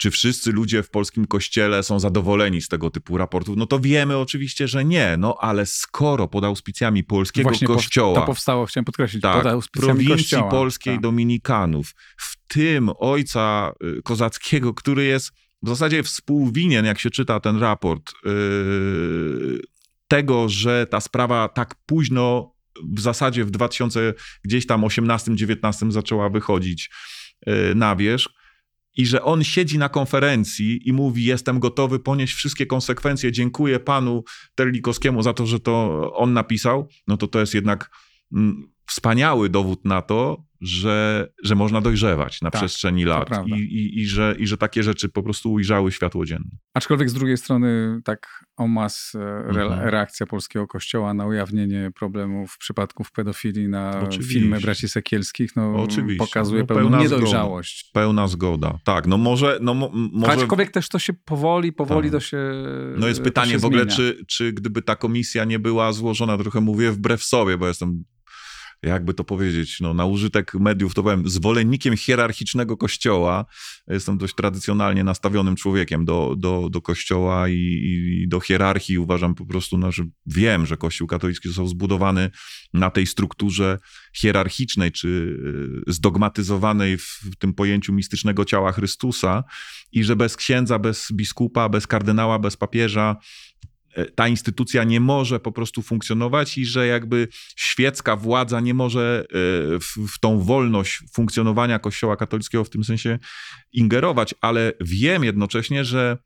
czy wszyscy ludzie w polskim kościele są zadowoleni z tego typu raportów? No to wiemy oczywiście, że nie, no ale skoro pod auspicjami polskiego Właśnie kościoła... To powstało, chciałem podkreślić, tak, pod auspicjami prowincji kościoła, polskiej tak. dominikanów, w tym ojca y, kozackiego, który jest w zasadzie współwinien, jak się czyta ten raport, yy, tego, że ta sprawa tak późno w zasadzie w 2000 gdzieś tam 18-19 zaczęła wychodzić yy, na wierzch, i że on siedzi na konferencji i mówi: Jestem gotowy ponieść wszystkie konsekwencje, dziękuję panu Terlikowskiemu za to, że to on napisał, no to to jest jednak mm, wspaniały dowód na to, że, że można dojrzewać na tak, przestrzeni lat i, i, i, że, i że takie rzeczy po prostu ujrzały światło dzienne. Aczkolwiek z drugiej strony tak o mas e, re, mhm. reakcja polskiego kościoła na ujawnienie problemów przypadków pedofilii na Oczywiście. filmy braci Sekielskich no, Oczywiście. pokazuje no, pełną niedojrzałość. Zgoda. Pełna zgoda. Tak, no może... No, mo, może... Aczkolwiek też to się powoli, powoli tak. to się No jest pytanie w ogóle, czy, czy gdyby ta komisja nie była złożona, trochę mówię wbrew sobie, bo jestem jakby to powiedzieć, no, na użytek mediów, to powiem, zwolennikiem hierarchicznego kościoła. Jestem dość tradycjonalnie nastawionym człowiekiem do, do, do kościoła i, i do hierarchii. Uważam po prostu, no, że wiem, że kościół katolicki został zbudowany na tej strukturze hierarchicznej, czy e, zdogmatyzowanej w, tym pojęciu mistycznego ciała Chrystusa i że bez księdza, bez biskupa, bez kardynała, bez papieża, ta instytucja nie może po prostu funkcjonować i że jakby świecka władza nie może e, w, w, tą wolność funkcjonowania Kościoła katolickiego w tym sensie ingerować, ale wiem jednocześnie, że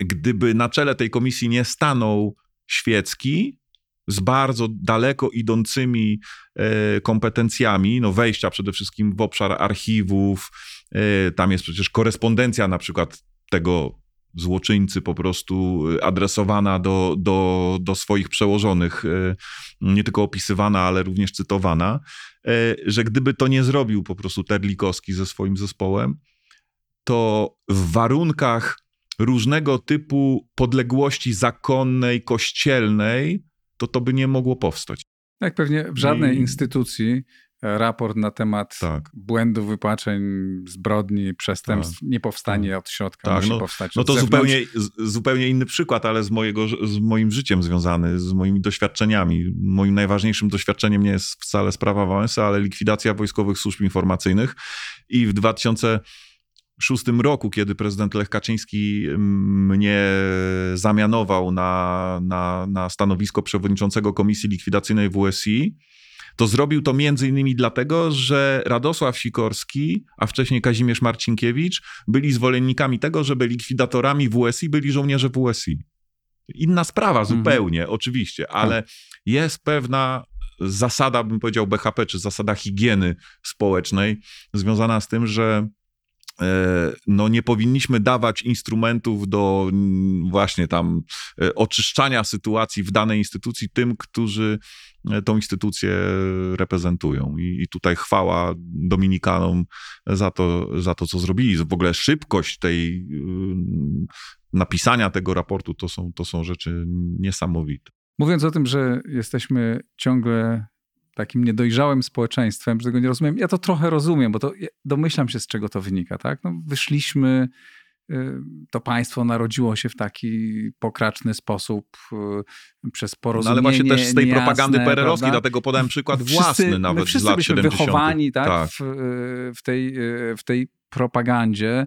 gdyby na czele tej komisji nie stanął świecki, z bardzo daleko idącymi e, kompetencjami, no wejścia przede wszystkim w obszar archiwów, tam jest przecież korespondencja na przykład tego złoczyńcy po prostu y, adresowana do, do, do swoich przełożonych, y, nie tylko opisywana, ale również cytowana, y, że gdyby to nie zrobił po prostu Terlikowski ze swoim zespołem, to w warunkach różnego typu podległości zakonnej, kościelnej, to to by nie mogło powstać. Tak, pewnie w żadnej I... instytucji raport na temat Tak. błędów, wypłaczeń, zbrodni, przestępstw nie powstanie od środka, Tak, musi no- powstać No to zewnątrz. zupełnie, zupełnie inny przykład, ale z, mojego, z moim życiem związany, z moimi doświadczeniami. Moim najważniejszym doświadczeniem nie jest wcale sprawa Wałęsy, ale likwidacja wojskowych służb informacyjnych. I w 2006 roku, kiedy prezydent Lech Kaczyński mm, mnie zamianował na, na, na stanowisko przewodniczącego Komisji Likwidacyjnej WSI, to zrobił to między innymi dlatego, że Radosław Sikorski, a wcześniej Kazimierz Marcinkiewicz byli zwolennikami tego, żeby likwidatorami WSI byli żołnierze WSI. Inna sprawa Mhm. zupełnie, oczywiście, ale jest pewna zasada, bym powiedział BHP, czy zasada higieny społecznej związana z tym, że no nie powinniśmy dawać instrumentów do właśnie tam e, oczyszczania sytuacji w danej instytucji tym, którzy e, tą instytucję reprezentują. I, i tutaj chwała Dominikanom za to, za to, co zrobili. W ogóle szybkość tej ym, napisania tego raportu to są, to są rzeczy niesamowite. Mówiąc o tym, że jesteśmy ciągle takim niedojrzałym społeczeństwem, że tego nie rozumiem, ja to trochę rozumiem, bo to domyślam się, z czego to wynika, tak? No, wyszliśmy, to państwo narodziło się w taki pokraczny sposób y, przez No porozumienie ale właśnie też z tej niejasne, propagandy PRL-owskiej, dlatego podałem przykład Wszyscy- własny my nawet z wszyscy lat byliśmy 70. wychowani tak, Tak. W, y, w, tej, y, w tej propagandzie.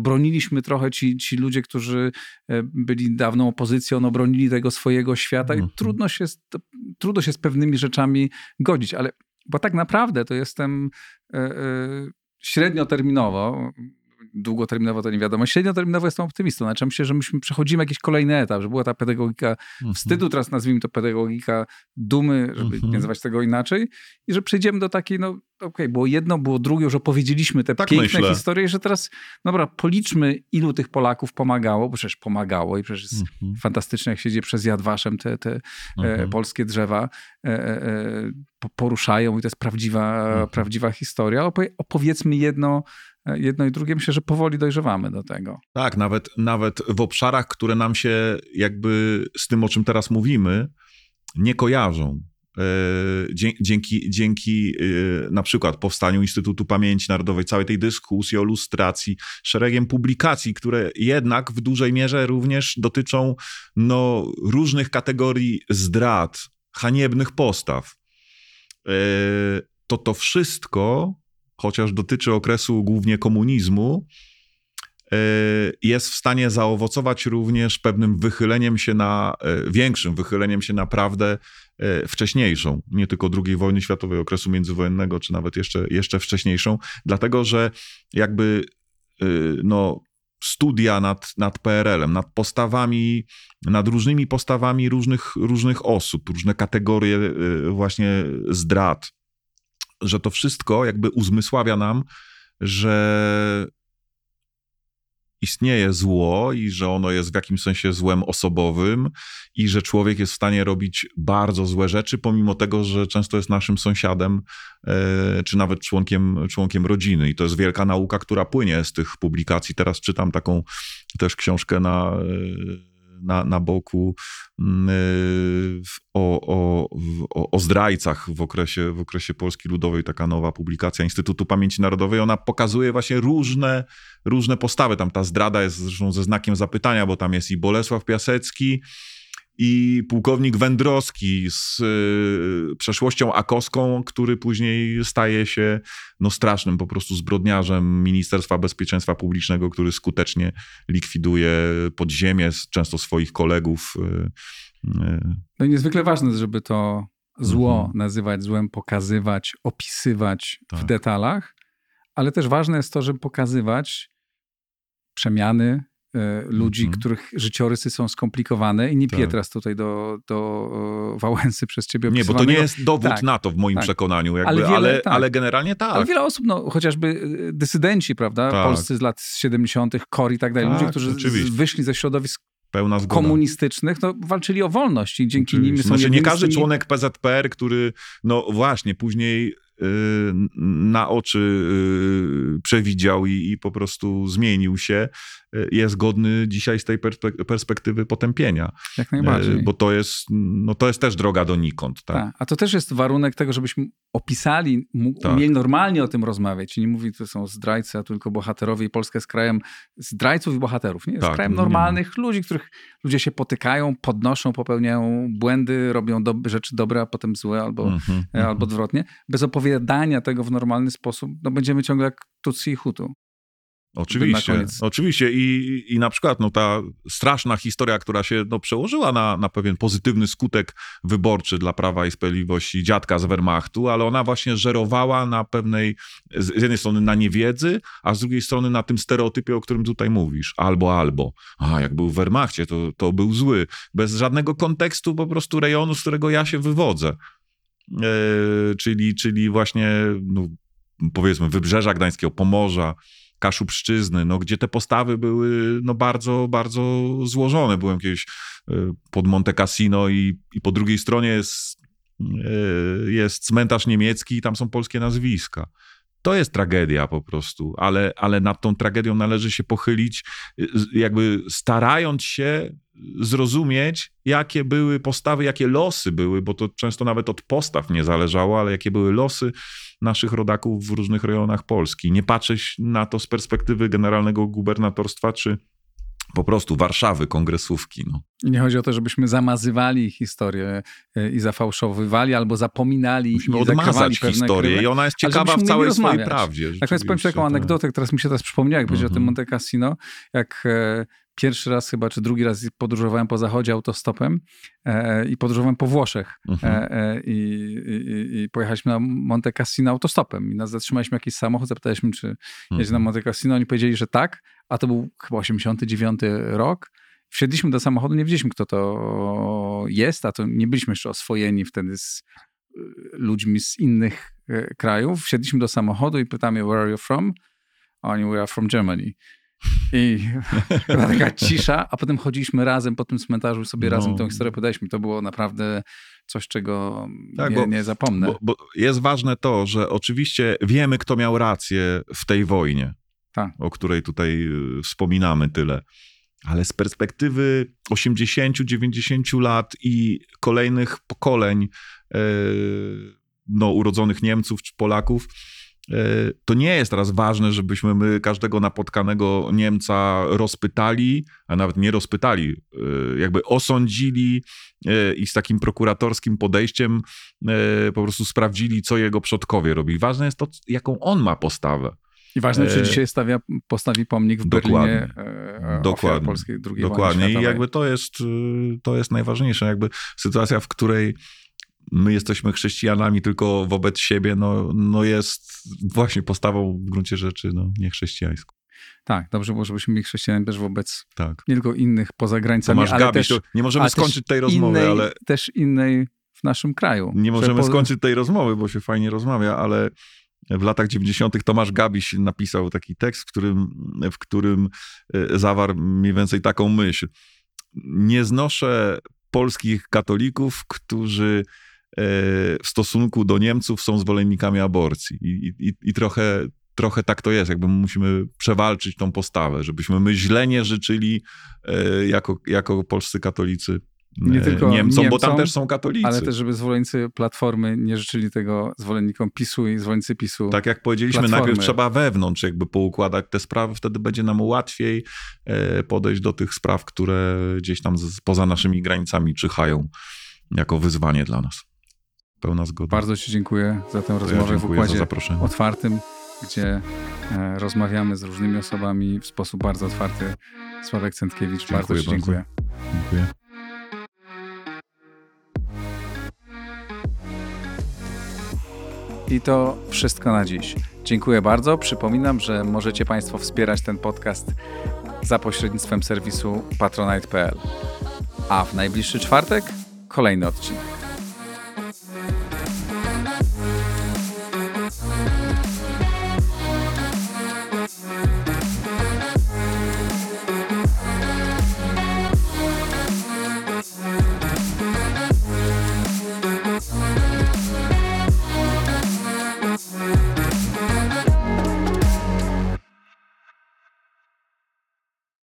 Broniliśmy trochę ci, ci ludzie, którzy e, byli dawną opozycją, no bronili tego swojego świata i Mhm. trudno się, z, trudno się z pewnymi rzeczami godzić, ale bo tak naprawdę to jestem e, e, średnioterminowo, długoterminowo to nie wiadomo, średnioterminowo jestem optymistą, znaczy myślę, że myśmy przechodzimy jakiś kolejny etap, że była ta pedagogika Mhm. wstydu, teraz nazwijmy to pedagogika dumy, żeby Mhm. nie nazywać tego inaczej i że przejdziemy do takiej, no okej, było jedno, było drugie, już opowiedzieliśmy te Tak piękne myślę. historie, że teraz, dobra, policzmy ilu tych Polaków pomagało, bo przecież pomagało i przecież jest Mhm. fantastyczne, jak się dzieje przez Yad Vashem te, te e, Mhm. polskie drzewa e, e, e, po- poruszają i to jest prawdziwa, Mhm. prawdziwa historia. Opowie, opowiedzmy jedno, jedno i drugie. Myślę, że powoli dojrzewamy do tego. Tak, nawet, nawet w obszarach, które nam się jakby z tym, o czym teraz mówimy, nie kojarzą. E, Dzięki, dzięki e, na przykład powstaniu Instytutu Pamięci Narodowej, całej tej dyskusji o lustracji, szeregiem publikacji, które jednak w dużej mierze również dotyczą no, różnych kategorii zdrad, haniebnych postaw. E, To to wszystko, chociaż dotyczy okresu głównie komunizmu, e, jest w stanie zaowocować również pewnym wychyleniem się na, e, większym wychyleniem się na prawdę e, wcześniejszą, nie tylko II wojny światowej, okresu międzywojennego, czy nawet jeszcze, jeszcze wcześniejszą, dlatego że jakby no, studia nad, nad PRL-em, nad postawami, nad różnymi postawami różnych, różnych osób, różne kategorie właśnie zdrad, że to wszystko jakby uzmysławia nam, że istnieje zło i że ono jest w jakimś sensie złem osobowym i że człowiek jest w stanie robić bardzo złe rzeczy, pomimo tego, że często jest naszym sąsiadem e, czy nawet członkiem, członkiem rodziny. I to jest wielka nauka, która płynie z tych publikacji. Teraz czytam taką też książkę na, e, na, na boku mm, w- o, o, o zdrajcach w okresie, w okresie Polski Ludowej, taka nowa publikacja Instytutu Pamięci Narodowej. Ona pokazuje właśnie różne, różne postawy. Tam ta zdrada jest zresztą ze znakiem zapytania, bo tam jest i Bolesław Piasecki, i pułkownik Wędrowski z y, przeszłością akoską, który później staje się no, strasznym po prostu zbrodniarzem Ministerstwa Bezpieczeństwa Publicznego, który skutecznie likwiduje podziemie, często swoich kolegów. y, y. No i niezwykle ważne, żeby to zło Mhm. nazywać złem, pokazywać, opisywać w Tak. detalach, ale też ważne jest to, żeby pokazywać przemiany e, ludzi, Mhm. których życiorysy są skomplikowane i nie Tak. teraz tutaj do, do Wałęsy przez ciebie Nie, bo to nie jest dowód Tak, na to w moim tak. przekonaniu, jakby, Ale ale, wiele- ale, tak. generalnie tak. Ale wiele osób, no, chociażby e, dysydenci, prawda, Tak. polscy z lat 70., KOR i tak dalej, Tak, ludzie, którzy z- oczywiście. wyszli ze środowisk komunistycznych, no, walczyli o wolność i dzięki nim są Znaczy, nie każdy członek PZPR, który, no właśnie, później na oczy y, przewidział i, i po prostu zmienił się, y, jest godny dzisiaj z tej perspektywy potępienia. Jak najbardziej. Bo to jest, no to jest też droga donikąd. Tak? tak. A to też jest warunek tego, żebyśmy opisali, tak. umieli normalnie o tym rozmawiać. Nie mówi, to są zdrajcy, a tylko bohaterowie i Polska jest krajem zdrajców i bohaterów. Nie, jest tak, krajem normalnych nie. ludzi, których ludzie się potykają, podnoszą, popełniają błędy, robią do, rzeczy dobre, a potem złe albo, mm -hmm, albo mhm. odwrotnie. Bez opowiadania tego w normalny sposób, no będziemy ciągle jak Tutsi i Hutu. Oczywiście, oczywiście I, i na przykład no, ta straszna historia, która się no, przełożyła na, na pewien pozytywny skutek wyborczy dla Prawa i Sprawiedliwości dziadka z Wehrmachtu, ale ona właśnie żerowała na pewnej, z jednej strony na niewiedzy, a z drugiej strony na tym stereotypie, o którym tutaj mówisz, albo, albo. A, jak był w Wehrmachcie, to, to był zły. Bez żadnego kontekstu po prostu rejonu, z którego ja się wywodzę. E, czyli, czyli właśnie, no, powiedzmy, Wybrzeża Gdańskiego, Pomorza, Kaszubszczyzny, no, gdzie te postawy były no, bardzo, bardzo złożone. Byłem kiedyś e, pod Monte Cassino i, i po drugiej stronie jest, e, jest cmentarz niemiecki i tam są polskie nazwiska. To jest tragedia po prostu, ale, ale nad tą tragedią należy się pochylić, jakby starając się zrozumieć, jakie były postawy, jakie losy były, bo to często nawet od postaw nie zależało, ale jakie były losy naszych rodaków w różnych rejonach Polski. Nie patrzeć na to z perspektywy generalnego gubernatorstwa czy po prostu Warszawy, kongresówki. No. I nie chodzi o to, żebyśmy zamazywali historię e, i zafałszowywali albo zapominali Musimy i odmazać historię i ona jest ciekawa w całej swojej prawdzie. Tak więc powiem taką anegdotę, która mi się teraz przypomniała, jak powiedział o tym mhm. Monte Cassino, jak e, pierwszy raz chyba, czy drugi raz podróżowałem po zachodzie autostopem e, i podróżowałem po Włoszech mhm. e, e, i, i, i, pojechaliśmy na Monte Cassino autostopem i nas zatrzymaliśmy jakiś samochód, zapytaliśmy, czy mhm. jedzie na Monte Cassino, oni powiedzieli, że tak, a to był chyba 89 rok. Wsiedliśmy do samochodu, nie wiedzieliśmy, kto to jest, a to nie byliśmy jeszcze oswojeni wtedy z e, ludźmi z innych e, krajów. Wsiedliśmy do samochodu i pytamy, where are you from? A oni, we are from Germany. I była taka cisza, a potem chodziliśmy razem po tym cmentarzu i sobie no. razem tę historię podaliśmy. To było naprawdę coś, czego tak, nie, bo, nie zapomnę. Bo, bo, jest ważne to, że oczywiście wiemy, kto miał rację w tej wojnie, tak. o której tutaj y, wspominamy tyle. Ale z perspektywy 80-90 lat i kolejnych pokoleń yy, no, urodzonych Niemców czy Polaków, E, to nie jest teraz ważne, żebyśmy my każdego napotkanego Niemca rozpytali, a nawet nie rozpytali, e, jakby osądzili e, i z takim prokuratorskim podejściem po prostu sprawdzili, co jego przodkowie robi. Ważne jest to, jaką on ma postawę. I ważne, czy dzisiaj stawia, postawi pomnik w Dokładnie. Berlinie Dokładnie. polskiej II Dokładnie. I jakby to jest, to jest najważniejsze. Jakby sytuacja, w której my jesteśmy chrześcijanami tylko wobec siebie, no, no jest właśnie postawą w gruncie rzeczy no, niechrześcijańską. Tak, dobrze było, żebyśmy byli chrześcijanami też wobec tak. nie tylko innych poza granicami, Tomasz ale Gabiś, też, nie możemy skończyć tej rozmowy, innej, ale... Też innej w naszym kraju. Nie możemy po... skończyć tej rozmowy, bo się fajnie rozmawia, ale w latach 90. Tomasz Gabiś napisał taki tekst, w którym, w którym e, zawarł mniej więcej taką myśl. Nie znoszę polskich katolików, którzy E, w stosunku do Niemców są zwolennikami aborcji. I, i, i trochę, trochę tak to jest, jakby musimy przewalczyć tą postawę, żebyśmy my źle nie życzyli e, jako, jako polscy katolicy nie tylko Niemcom, Niemcom, bo tam też są katolicy. Ale też, żeby zwolennicy Platformy nie życzyli tego zwolennikom PiSu i zwolennicy PiSu. Tak jak powiedzieliśmy, platformy. najpierw trzeba wewnątrz jakby poukładać te sprawy, wtedy będzie nam łatwiej e, podejść do tych spraw, które gdzieś tam poza naszymi granicami czyhają jako wyzwanie dla nas. Pełna zgoda. Bardzo Ci dziękuję za tę rozmowę ja w układzie otwartym, gdzie e, rozmawiamy z różnymi osobami w sposób bardzo otwarty. Sławek Centkiewicz, dziękuję bardzo Ci bardzo. dziękuję. Dziękuję. I to wszystko na dziś. Dziękuję bardzo. Przypominam, że możecie Państwo wspierać ten podcast za pośrednictwem serwisu patronite.pl. A w najbliższy czwartek kolejny odcinek.